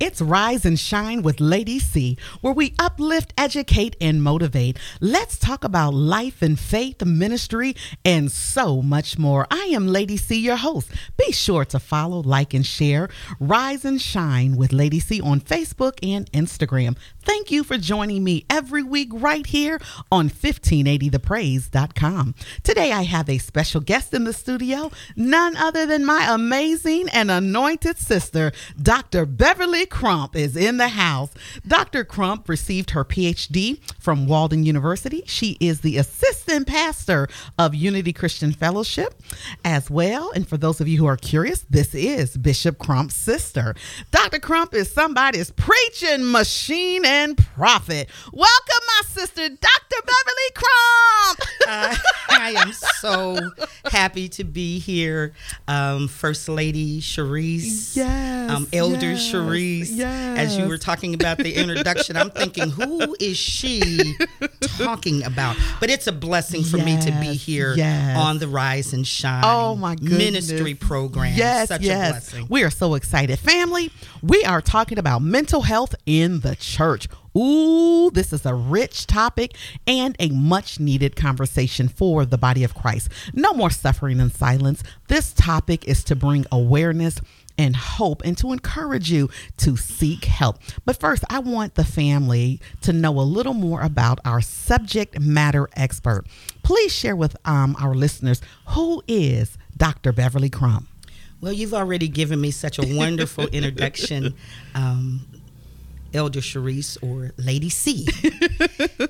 It's Rise and Shine with Lady C, where we uplift, educate, and motivate. Let's talk about life and faith, ministry, and so much more. I am Lady C, your host. Be sure to follow, like, and share Rise and Shine with Lady C on Facebook and Instagram. Thank you for joining me every week right here on 1580thepraise.com. Today I have a special guest in the studio, none other than my amazing and anointed sister, Dr. Beverly Crump is in the house. Dr. Crump received her PhD from Walden University. She is the assistant pastor of Unity Christian Fellowship as well. And for those of you who are curious, this is Bishop Crump's sister. Dr. Crump is somebody's preaching machine and prophet. Welcome, my sister, Dr. Beverly Crump. I am so happy to be here. Um, First Lady Cherise. Yes. Um, Elder yes, Cherise. Yes. As you were talking about the introduction, I'm thinking, who is she talking about? But it's a blessing for me to be here yes. on the Rise and Shine Oh my goodness. ministry program. Yes, Such yes. a blessing. We are so excited. Family, we are talking about mental health in the church. Ooh, this is a rich topic and a much needed conversation for the body of Christ. No more suffering in silence. This topic is to bring awareness and hope and to encourage you to seek help. But first, I want the family to know a little more about our subject matter expert. Please share with um, our listeners who is Dr. Beverly Crump. Well, you've already given me such a wonderful introduction, um, Elder Charisse or Lady C.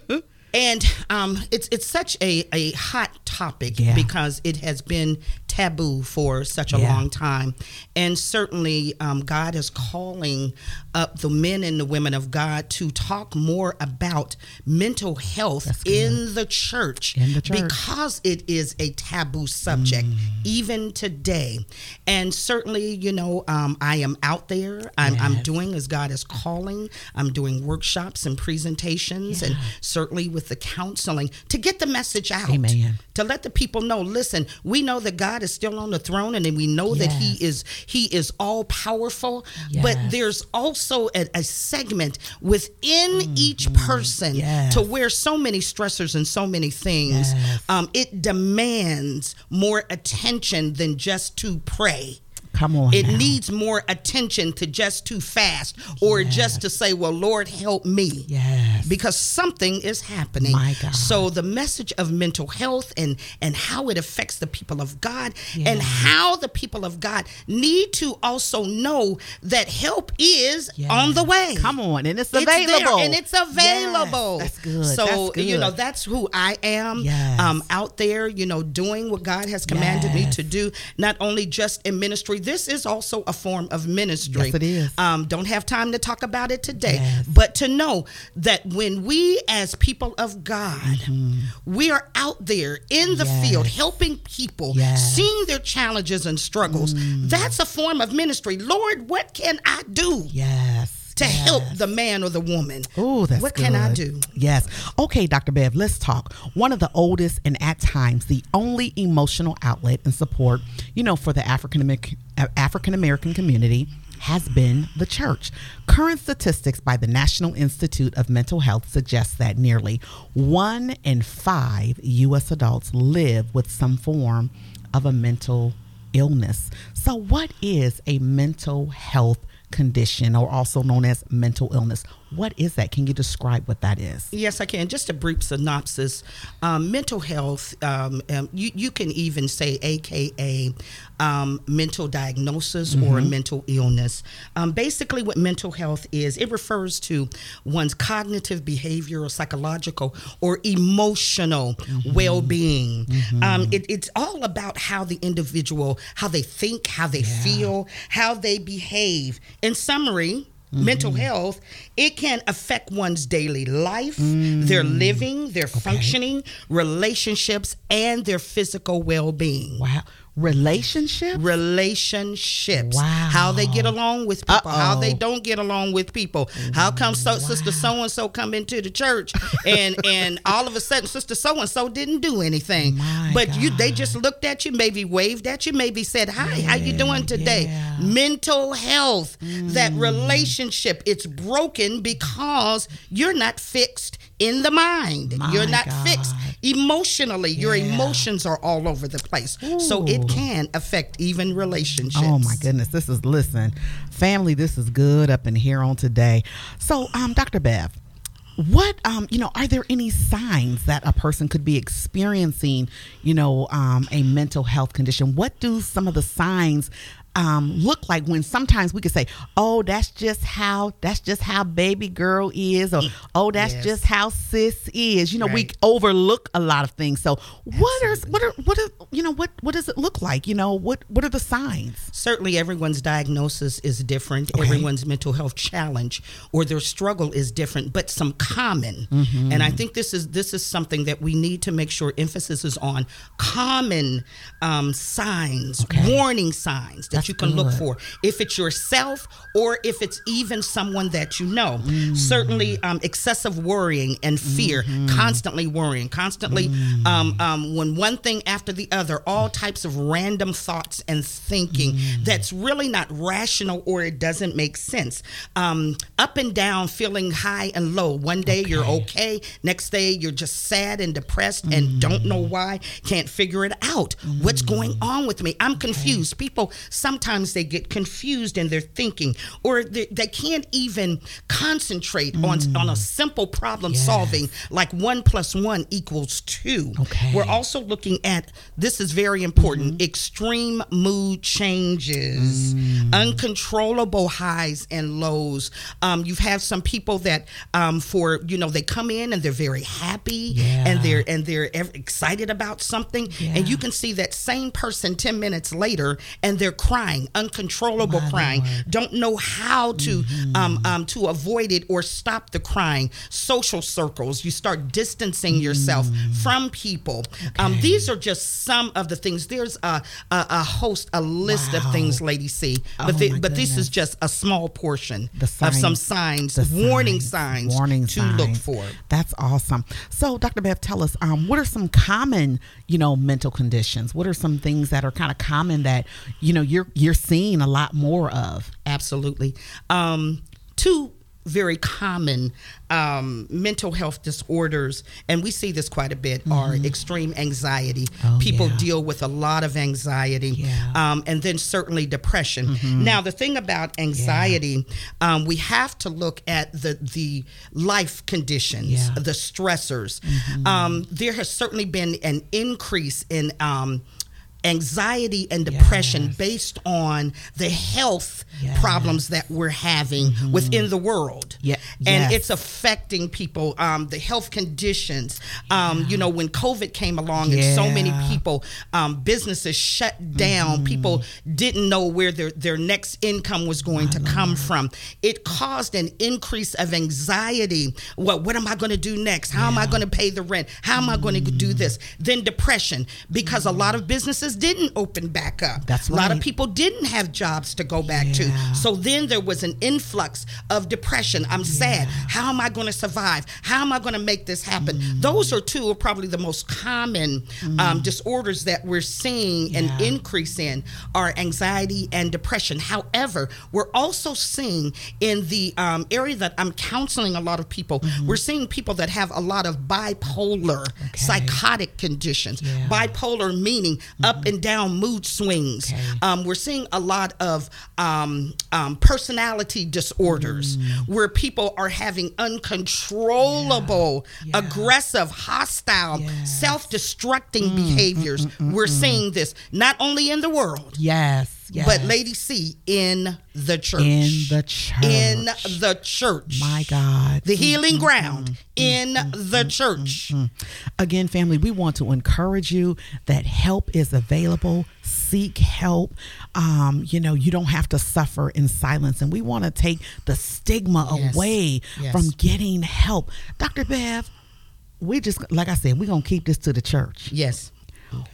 and um, it's it's such a, a hot topic Yeah. because it has been taboo for such a Yeah. long time, and certainly um, God is calling up the men and the women of God to talk more about mental health in the church, In the church. because it is a taboo subject Mm. even today. And certainly, you know, um, I am out there. I'm, I'm doing as God is calling. I'm doing workshops and presentations, and certainly with the counseling to get the message out. Amen. To let the people know, listen, we know that God is still on the throne, and then we know that He is He is all powerful. But there's also a, a segment within each person. Yes. to where so many stressors and so many things Yes. um, it demands more attention than just to pray. Come on. It now. needs more attention to just to fast or just to say, Well, Lord, help me. Yes. Because something is happening. My God. So the message of mental health and and how it affects the people of God and how the people of God need to also know that help is Yes. on the way. Come on, and it's It's there, available. and it's available. Yes, that's good. So that's good. you know that's who I am. Yes. Um, out there, you know, doing what God has commanded me to do. Not only just in ministry. This is also a form of ministry. Yes, it is. Um, don't have time to talk about it today, Yes. but to know that when we, as people of God, we are out there in the Mm-hmm. Yes. field helping people. Mm. seeing their challenges and struggles. That's a form of ministry. Lord, what can I do? yes. To yes. help the man or the woman. Oh, that's what can I do? Yes. Okay, Dr. Bev, let's talk. One of the oldest and at times the only emotional outlet and support, you know, for the African American African American community has been the church. Current statistics by the National Institute of Mental Health suggest that nearly 1 in 5 US adults live with some form of a mental illness. So what is a mental health condition or also known as mental illness? What is that? Can you describe what that is? Yes, I can. Just a brief synopsis. Um, mental health, um, um, you, you can even say AKA um, mental diagnosis or mental illness. Um, basically, what mental health is, it refers to one's cognitive, behavioral, psychological, or emotional well being. Um, it, it's all about how the individual, how they think, how they feel, how they behave. In summary, Mm-hmm. mental health, it can affect one's daily life, their mm. living, their functioning, relationships, and their physical well being. Wow. Relationship? relationships. Wow. how they get along with people. How Uh-oh. they don't get along with people. How come so sister so and so come into the church and and all of a sudden sister so and so didn't do anything? My but you they just looked at you maybe waved at you maybe said hi how you doing today? yeah. mental health. That mm. relationship it's broken because you're not fixed in the mind My you're not God. fixed emotionally your emotions are all over the place so it can affect even relationships Oh my goodness, this is listen, family. This is good up in here on today. So, um, Dr. Bev, what um, you know, are there any signs that a person could be experiencing, you know, um, a mental health condition? What do some of the signs um, look like when sometimes we could say, "Oh, that's just how that's just how baby girl is," or "Oh, that's Yes. just how sis is." You know, we overlook a lot of things. So, what are what are what are you know what what does it look like? You know, what what are the signs? certainly everyone's diagnosis is different Okay. everyone's mental health challenge or their struggle is different but some common Mm-hmm. and i think this is this is something that we need to make sure emphasis is on common um, signs Okay. warning signs that That's you can look for if it's yourself or if it's even someone that you know Mm. certainly um, excessive worrying and fear Mm-hmm. constantly worrying constantly Mm. um, um, when one thing after the other all types of random thoughts and thinking Mm. that's really not rational or it doesn't make sense um, up and down feeling high and low one day you're okay next day you're just sad and depressed and don't know Mm. why can't figure it out what's going on with me i'm confused people sometimes they get confused in their thinking or they, they can't even concentrate on on a simple problem Mm. Yes. solving like one plus one equals two Okay. we're also looking at this is very important Mm-hmm. extreme mood changes Mm. uncontrollable highs and lows um, you've had some people that um, for you know they come in and they're very happy Yeah. and they're and they're excited about something Yeah. and you can see that same person 10 minutes later and they're crying uncontrollable My crying Lord. don't know how to um, um, to avoid it or stop the crying social circles you start distancing yourself from people um, these are just some of the things there's a, a, a host a list Wow. of things lady c but Oh, the- but this is just a small portion of some signs- warning signs, warning to signs. look for That's awesome. So, Dr. Bev, tell us, um, what are some common, you know, mental conditions? What are some things that are kind of common that you know you're you're seeing a lot more of? Absolutely. Um, two very common um, mental health disorders, and we see this quite a bit, are extreme anxiety. Oh, People yeah. deal with a lot of anxiety, Yeah. um, and then certainly depression. Now, the thing about anxiety, um, we have to look at the the life conditions, Yeah. the stressors. Um, there has certainly been an increase in. Anxiety and depression Yes. based on the health Yes. Mm-hmm. problems that we're having within the world. Yeah, And yes. it's affecting people, um, the health conditions. Um, you know, when COVID came along and so many people, um, businesses shut down, people didn't know where their, their next income was going to come from. It caused an increase of anxiety. What, what am I going to do next? How am I going to pay the rent? How am I going to do this? Then depression, because a lot of businesses didn't open back up. That's a lot of people didn't have jobs to go back to. So then there was an influx of depression. I'm sad. How am I going to survive? How am I going to make this happen? Mm. Those are two of probably the most common um, disorders that we're seeing an increase in are anxiety and depression. However, we're also seeing in the um, area that I'm counseling a lot of people, Mm-hmm. we're seeing people that have a lot of bipolar, psychotic conditions. Yeah. Mm-hmm. Bipolar meaning up and down mood swings. Okay. Um, we're seeing a lot of um, um, personality disorders Mm. where people are having uncontrollable, Yeah. aggressive, hostile, Yes. Mm, self destructing behaviors. we're seeing this not only in the world, Yes, yes. but Lady C in the church. in the church. In the church. my God. The healing ground in the church. Again, family, we want to encourage you that help is available. Seek help. Um, you know, you don't have to suffer in silence. And we want to take the stigma Yes. away Yes. from getting help. Dr. Bev, we just, like I said, we're going to keep this to the church. Yes.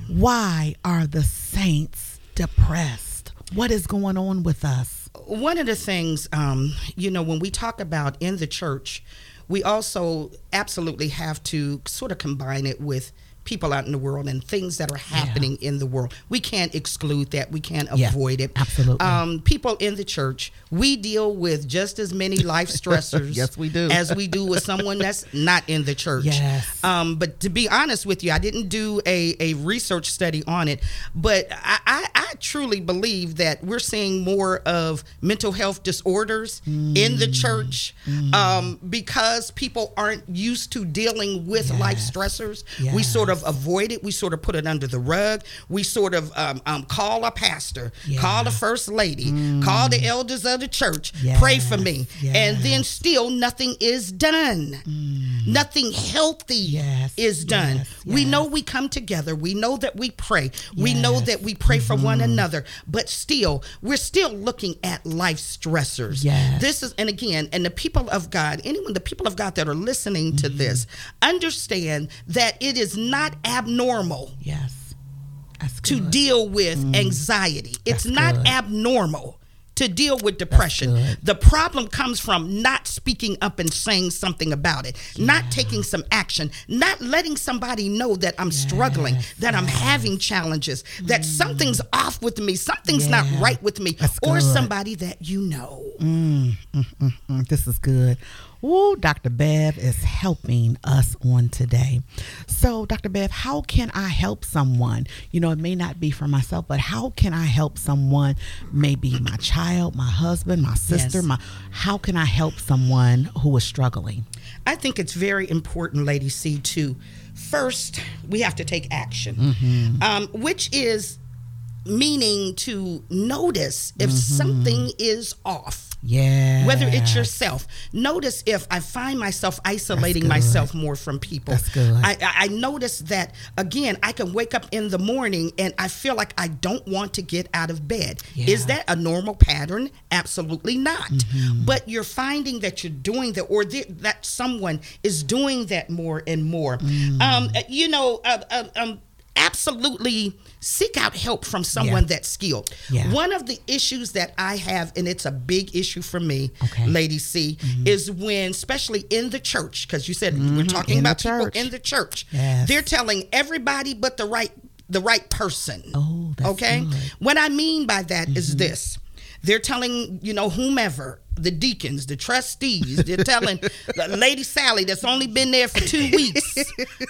Why are the saints depressed? What is going on with us? One of the things, um, you know, when we talk about in the church, we also absolutely have to sort of combine it with people out in the world and things that are happening yeah. in the world. We can't exclude that. We can't yeah, avoid it. Absolutely. Um, people in the church, we deal with just as many life stressors yes, we do. as we do with someone that's not in the church. Yes. Um, but to be honest with you, I didn't do a, a research study on it, but I, I, I truly believe that we're seeing more of mental health disorders mm. in the church mm. um, because people aren't used to dealing with yes. life stressors. Yes. We sort of of avoid it. We sort of put it under the rug. We sort of um, um, call a pastor, yeah. call the first lady, mm. call the elders of the church, yes. pray for me. Yes. And then still nothing is done. Mm. Nothing healthy yes. is done. We know we come together. We know that we pray. We know that we pray mm-hmm. for one mm-hmm. another. But still, we're still looking at life stressors. This is, and again, and the people of God, anyone, the people of God that are listening mm-hmm. to this, understand that it is not not abnormal. Yes. To deal with mm. anxiety. It's That's not good. abnormal to deal with depression. The problem comes from not speaking up and saying something about it, yeah. not taking some action, not letting somebody know that I'm yes. struggling, that yes. I'm having challenges, mm. that something's off with me, something's yeah. not right with me, That's or good. somebody that you know. Mm, mm, mm, mm. this is good. Ooh, Dr. Bev is helping us on today. So, Dr. Bev, how can I help someone? You know, it may not be for myself, but how can I help someone? Maybe my child, my husband, my sister. Yes. My how can I help someone who is struggling? I think it's very important, Lady C, to first we have to take action, mm-hmm. um, which is meaning to notice if mm-hmm. something is off. Yeah. Whether it's yourself. Notice if I find myself isolating myself more from people. That's good. I, I notice that, again, I can wake up in the morning and I feel like I don't want to get out of bed. Yeah. Is that a normal pattern? Absolutely not. Mm-hmm. But you're finding that you're doing that, or that someone is doing that more and more. Mm. Um, you know, uh, uh, um, absolutely seek out help from someone yeah. that's skilled. Yeah. One of the issues that I have, and it's a big issue for me, okay. Lady C, mm-hmm. is when, especially in the church, because you said mm-hmm. we're talking in about people in the church, yes. they're telling everybody but the right the right person. Oh, okay. Good. What I mean by that mm-hmm. is this: they're telling you know whomever the deacons, the trustees. They're telling Lady Sally that's only been there for two weeks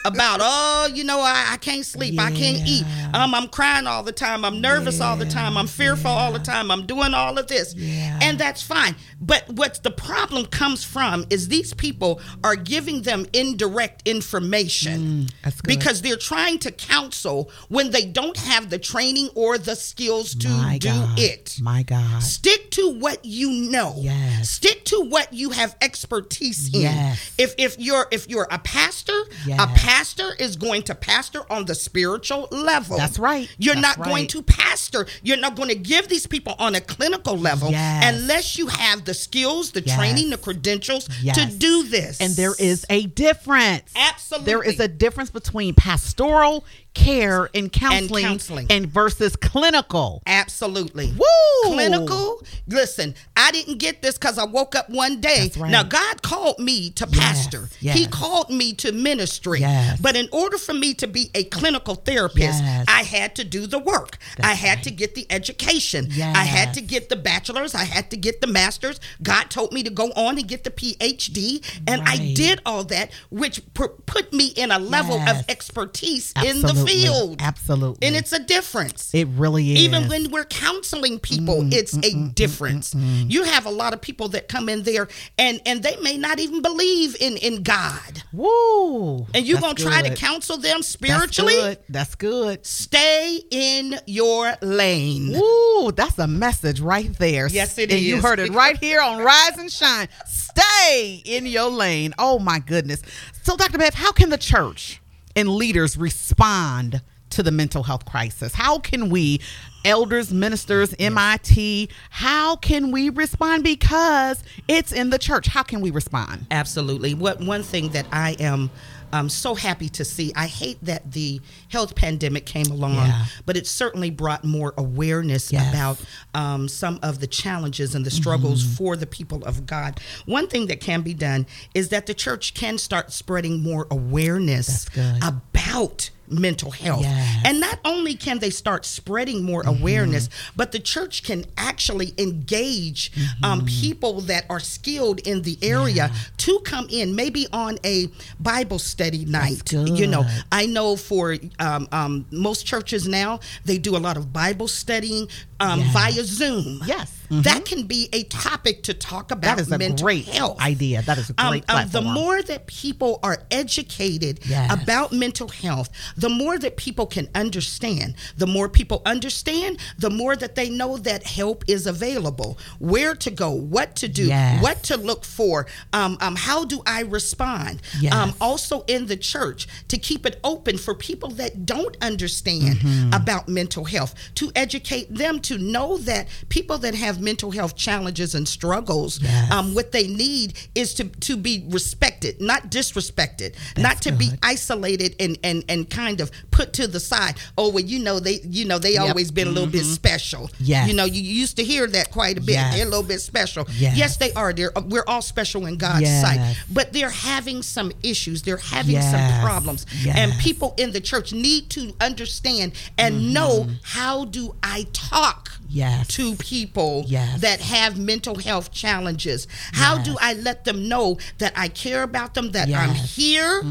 about, oh, you know, I, I can't sleep, yeah. I can't eat, um, I'm crying all the time, I'm nervous yeah. all the time, I'm fearful yeah. all the time, I'm doing all of this, and that's fine. But what the problem comes from is these people are giving them indirect information mm, because they're trying to counsel when they don't have the training or the skills to My do God. it. My God, stick to what you know. Yes. Stick to what you have expertise in. Yes. If if you're if you're a pastor, yes. a pastor is going to pastor on the spiritual level. That's right. You're That's not right. going to pastor. You're not going to give these people on a clinical level unless you have the skills, the training, the credentials to do this. And there is a difference. Absolutely. There is a difference between pastoral care and counseling, and counseling and versus clinical. Absolutely. Woo! Clinical. Listen, I didn't get this because I woke up one day. Right. Now God called me to yes, pastor. Yes. He called me to ministry. Yes. But in order for me to be a clinical therapist, I had to do the work. That's I had right. to get the education. I had to get the bachelor's. I had to get the master's. God told me to go on and get the PhD, and right. I did all that, which put me in a level of expertise Absolutely. in the field. Absolutely. And it's a difference. It really is. Even when we're counseling people, mm, it's mm, a mm, mm difference. Mm, mm, you have a lot of people that come in there and and they may not even believe in in God. Woo. And you're going to try to counsel them spiritually? That's good. That's good. Stay in your lane. Woo, that's a message right there. Yes, it and is. you heard it right here on Rise and Shine. Stay in your lane. Oh my goodness. So Dr. Bev, how can the church and leaders respond to the mental health crisis? How can we, elders, ministers, MIT, how can we respond? Because it's in the church. How can we respond? Absolutely. What one thing that I am I'm so happy to see. I hate that the health pandemic came along, Yeah. but it certainly brought more awareness Yes. about um, some of the challenges and the struggles Mm-hmm. for the people of God. One thing that can be done is that the church can start spreading more awareness about mental health. Yes. Mm-hmm. And not only can they start spreading more awareness, but the church can actually engage um, people that are skilled in the area to come in, maybe on a Bible study night. You know. I know for um, um, most churches now, they do a lot of Bible studying um, Yes. via Zoom. Yes. That can be a topic to talk about That is a mental great health. idea. That is a Um, great um, the more that people are educated Yes. about mental health, the more that people can understand. The more people understand, the more that they know that help is available, where to go, what to do, Yes. what to look for, um, um, how do I respond. Um, also in the church, to keep it open for people that don't understand Mm-hmm. about mental health, to educate them to know that people that have mental health challenges and struggles, Yes. um, what they need is to, to be respected, not disrespected, not to be isolated and, and, and kind of put to the side. Oh, well, you know, they, you know, they Yep. always been a little bit special. Yes. You know, you used to hear that quite a bit. Yes. They're a little bit special. Yes. Yes, they are. They're, we're all special in God's Yes. sight, but they're having some issues. They're having some problems. And people in the church need to understand and know how do I talk Mm-hmm. Yes. to people Yes. that have mental health challenges? How do I let them know that I care about them, that I'm Yes. here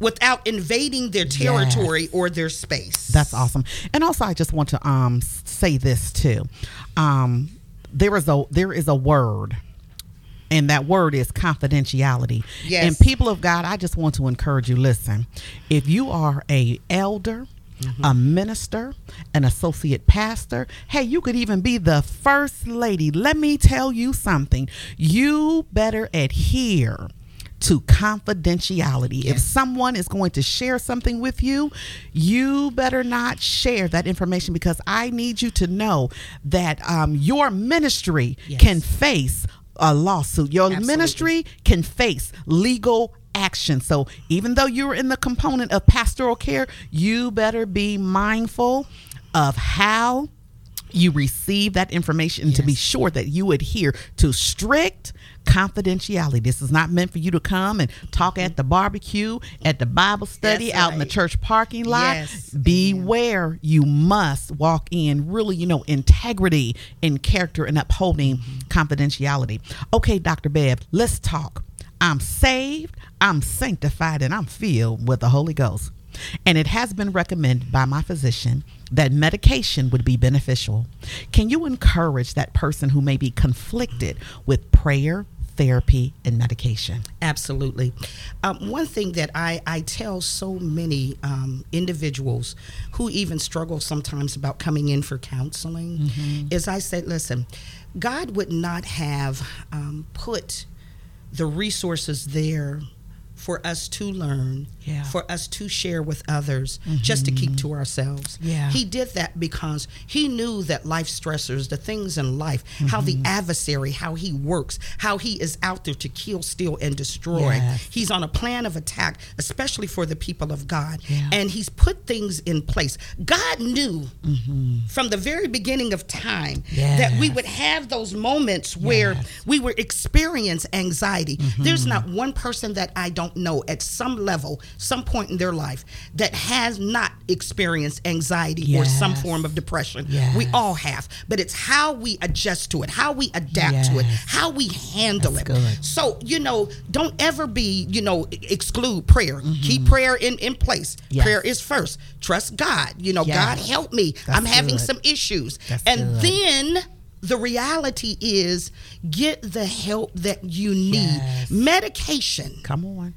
without invading their territory or their space? That's awesome. And also, I just want to um say this too. Um, there is a there is a word, and that word is confidentiality. Yes. And people of God, I just want to encourage you. Listen, if you are a elder. A minister, an associate pastor. Hey, you could even be the first lady. Let me tell you something. You better adhere to confidentiality. If someone is going to share something with you, you better not share that information because I need you to know that um, your ministry Yes. can face a lawsuit. Your Absolutely. ministry can face legal action. So even though you're in the component of pastoral care, you better be mindful of how you receive that information to be sure that you adhere to strict confidentiality. This is not meant for you to come and talk at mm-hmm. the barbecue, at the Bible study, out in the church parking lot. Yes. Beware, you must walk in really, you know, integrity in character and upholding mm-hmm. confidentiality. Okay, Dr. Bev, let's talk. I'm saved, I'm sanctified, and I'm filled with the Holy Ghost. And it has been recommended by my physician that medication would be beneficial. Can you encourage that person who may be conflicted with prayer, therapy, and medication? Absolutely. Um, one thing that I, I tell so many um, individuals who even struggle sometimes about coming in for counseling Mm-hmm. is I say, listen, God would not have um, put the resources there for us to learn, Yeah. for us to share with others, just to keep to ourselves. Yeah. He did that because he knew that life stressors, the things in life, how the Mm-hmm. adversary, how he works, how he is out there to kill, steal, and destroy. Yes. He's on a plan of attack, especially for the people of God. Yeah. And he's put things in place. God knew from the very beginning of time that we would have those moments where Yes. we would experience anxiety. There's not one person that I don't know at some level, some point in their life, that has not experienced anxiety or some form of depression. Yes. We all have. But it's how we adjust to it, how we adapt to it, how we handle That's it. good. So, you know, don't ever be, you know, exclude prayer. Keep prayer in, in place. Mm-hmm. Yes. Prayer is first. Trust God. You know, Yes. God help me. That's I'm having good. some issues. That's and good. then the reality is get the help that you need. Yes. Medication Come on.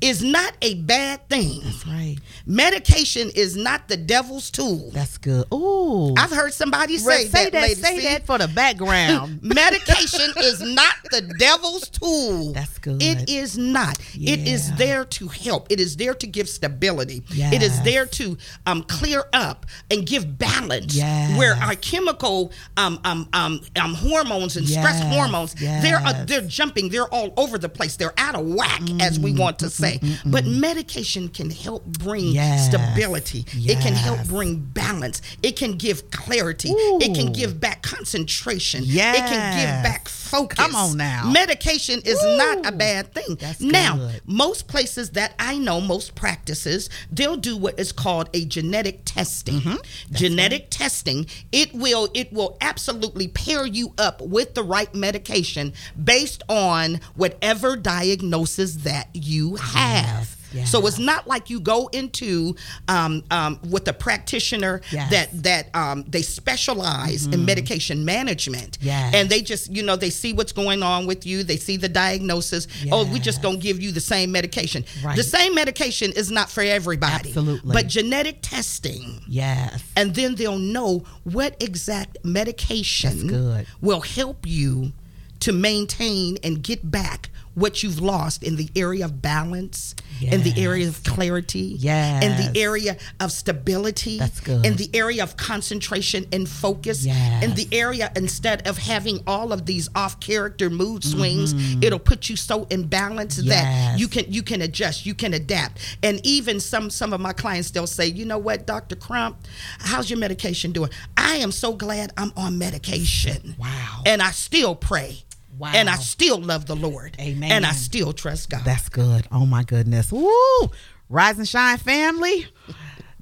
Is not a bad thing. That's right. Medication is not the devil's tool. That's good. Ooh. I've heard somebody Say, say, that, that, lady. say See? that for the background. Medication is not the devil's tool. That's good. It is not. It is there to help. It is there to give stability. It is there to um, clear up and give balance. Yes. Where our chemical um, um, um, um, hormones and stress Yes. hormones, they're uh, they're jumping. They're all over the place. They're out of whack, as we want to say. Way. But medication can help bring Yes. stability. It can help bring balance. It can give clarity. It can give back concentration. It can give back focus. Come on now. Medication is not a bad thing. That's now, good. most places that I know, most practices, they'll do what is called a genetic testing. Mm-hmm. Genetic testing, it will it will absolutely pair you up with the right medication based on whatever diagnosis that you have. yes. So it's not like you go into um, um, with a practitioner Yes. Mm-hmm. that that um, they specialize in medication management, Yes. and they just you know they see what's going on with you, they see the diagnosis. Oh, we just gonna give you the same medication. Right. The same medication is not for everybody. Absolutely. but genetic testing Yes. and then they'll know what exact medication will help you to maintain and get back what you've lost in the area of balance, in the area of clarity, Yeah. in the area of stability, That's good. in the area of concentration and focus, Yes. in the area instead of having all of these off character mood swings, Mm-hmm. it'll put you so in balance that you can you can adjust, you can adapt. And even some some of my clients they'll say, "You know what, Dr. Crump, how's your medication doing? I am so glad I'm on medication." Wow. And I still pray. Wow. And I still love the Lord. Amen. And I still trust God. That's good. Oh my goodness. Woo! Rise and shine family.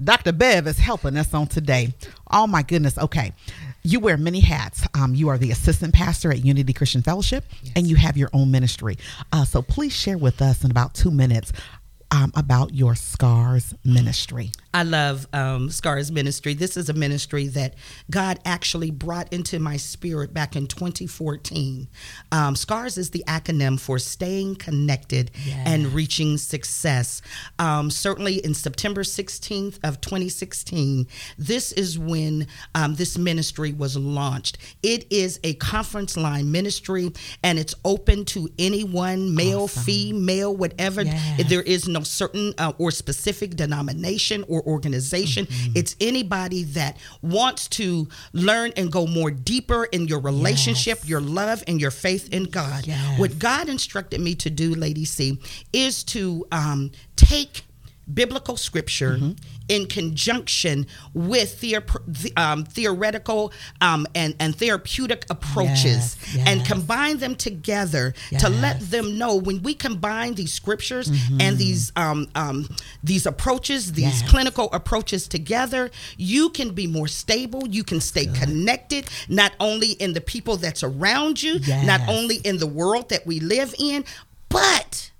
Dr. Bev is helping us on today. Oh my goodness. Okay. You wear many hats. Um, you are the assistant pastor at Unity Christian Fellowship, and you have your own ministry. Uh, so please share with us in about two minutes um, about your Scars ministry. I love um, Scars Ministry. This is a ministry that God actually brought into my spirit back in 2014. Um, Scars is the acronym for Staying Connected and Reaching Success. Um, certainly in September 16th of 2016, this is when um, this ministry was launched. It is a conference line ministry, and it's open to anyone, male, female, whatever. Yes. There is no certain uh, or specific denomination or organization. Mm-hmm. It's anybody that wants to learn and go more deeper in your relationship, Yes. your love, and your faith in God. Yes. What God instructed me to do, Lady C, is to um, take biblical scripture Mm-hmm. In conjunction with theor- um, theoretical um, and, and therapeutic approaches Yes, and combine them together to let them know when we combine these scriptures Mm-hmm. and these um, um, these approaches, these Yes. clinical approaches together, you can be more stable. You can stay connected, not only in the people that's around you, not only in the world that we live in, but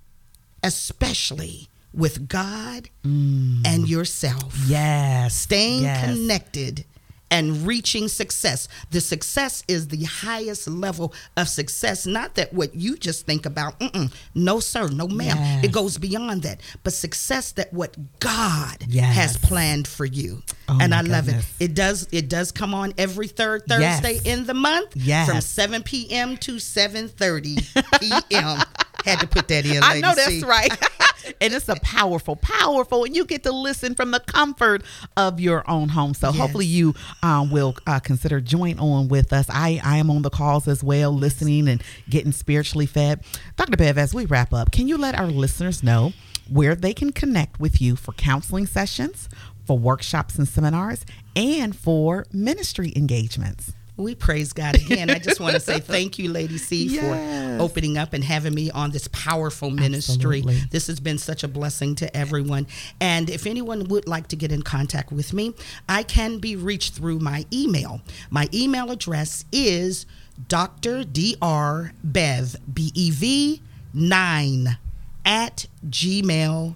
especially with God mm. and yourself. Yes. Staying Yes. connected and reaching success. The success is the highest level of success. Not that what you just think about. Mm-mm. No, sir. No, ma'am. Yes. It goes beyond that. But success that what God Yes. has planned for you. Oh, and I love it. It does. It does come on every third Yes. Thursday in the month. Yes. From 7 p.m. to 7:30 p.m. Had to put that in. I know that's C. right. and it's a powerful, powerful, and you get to listen from the comfort of your own home. So hopefully you um, will uh, consider join on with us. I, I am on the calls as well, listening and getting spiritually fed. Dr. Bev, as we wrap up, can you let our listeners know where they can connect with you for counseling sessions, for workshops and seminars, and for ministry engagements? We praise God again. I just want to say thank you, Lady C, Yes. for opening up and having me on this powerful ministry. Absolutely. This has been such a blessing to everyone. And if anyone would like to get in contact with me, I can be reached through my email. My email address is Dr. Dr. Bev, B E V 9 at gmail.com.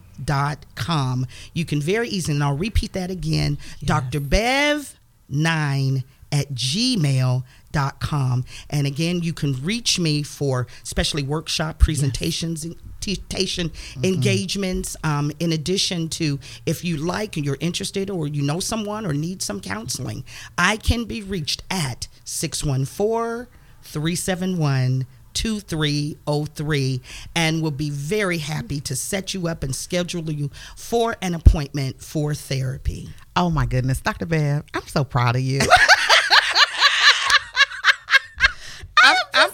You can very easily, and I'll repeat that again, Dr. Bev 9 at gmail.com. And again, you can reach me for especially workshop presentations. Presentation engagements. Um, in addition to, if you like and you're interested, or you know someone or need some counseling, I can be reached at 614 371 2303 and will be very happy to set you up and schedule you for an appointment for therapy. Oh my goodness, Dr. Bev, I'm so proud of you. I'm, I'm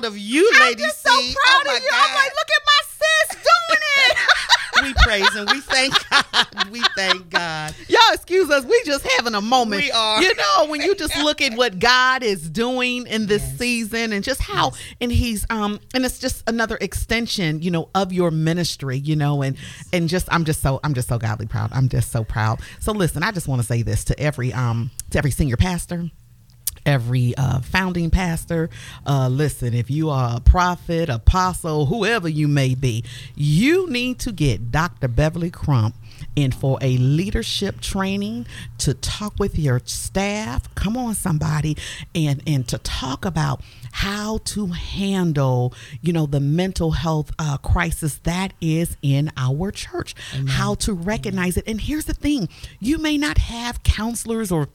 proud. Of you, I'm lady. just so C. proud Oh, of you. I'm like, look at my sis doing it. we praise and we thank God. We thank God. Y'all excuse us. We just having a moment. We are. You know, when you just look at what God is doing in this Yes. season and just how and he's um and it's just another extension, you know, of your ministry, you know, and and just I'm just so I'm just so godly proud. I'm just so proud. So listen, I just want to say this to every um to every senior pastor every uh, founding pastor. Uh, listen, if you are a prophet, apostle, whoever you may be, you need to get Dr. Beverly Crump in for a leadership training to talk with your staff. Come on, somebody, and and to talk about how to handle, you know, the mental health uh, crisis that is in our church. How to recognize it. And here's the thing: you may not have counselors or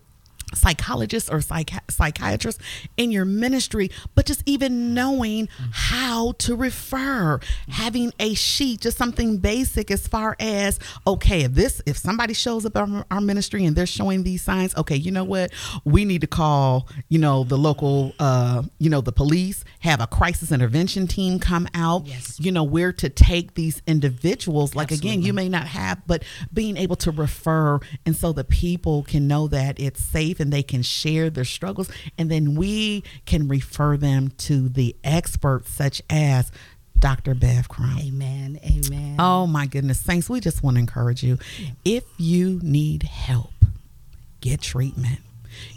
psychologists or psychi- psychiatrists in your ministry, but just even knowing how to refer, having a sheet, just something basic as far as okay, if this if somebody shows up our ministry and they're showing these signs, okay, you know what, we need to call you know the local uh you know the police, have a crisis intervention team come out, Yes. you know where to take these individuals. Like again, you may not have, but being able to refer and so the people can know that it's safe and they can share their struggles and then we can refer them to the experts such as Dr. Bev Crump. Amen. Amen. Oh my goodness, Saints, we just want to encourage you. If you need help, get treatment.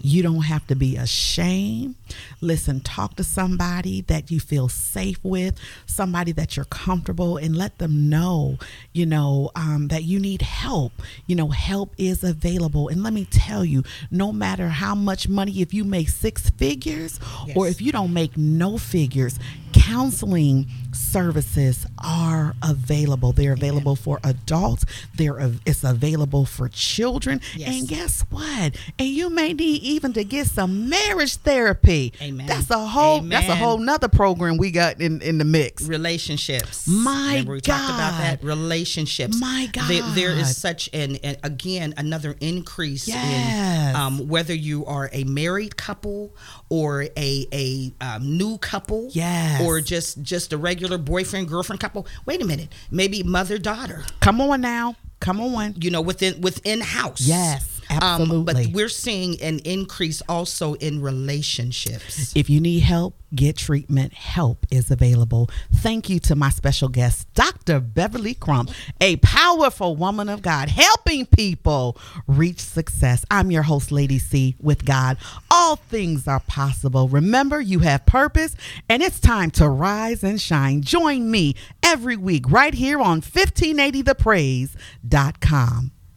You don't have to be ashamed. Listen, talk to somebody that you feel safe with, somebody that you're comfortable, and let them know, you know, um, that you need help. You know, help is available. And let me tell you, no matter how much money, if you make six figures or if you don't make no figures, counseling services are available. They're available for adults. They're it's available for children. Yes. And guess what? And you may need even to get some marriage therapy. Amen. That's a whole that's a whole nother program we got in in the mix. relationships. My Remember we talked about that. God. Relationships. My There, there God. is such an, an again another increase Yes. in um, whether you are a married couple or a a um, new couple. Yes. Or just just a regular boyfriend girlfriend couple. Wait a minute. Maybe mother daughter. Come on now. Come on. You know within within house. Yes, Um, absolutely. but we're seeing an increase also in relationships. If you need help, get treatment. Help is available. Thank you to my special guest, Dr. Beverly Crump, a powerful woman of God, helping people reach success. I'm your host, Lady C, with God. All things are possible. Remember, you have purpose, and it's time to rise and shine. Join me every week right here on 1580thepraise.com.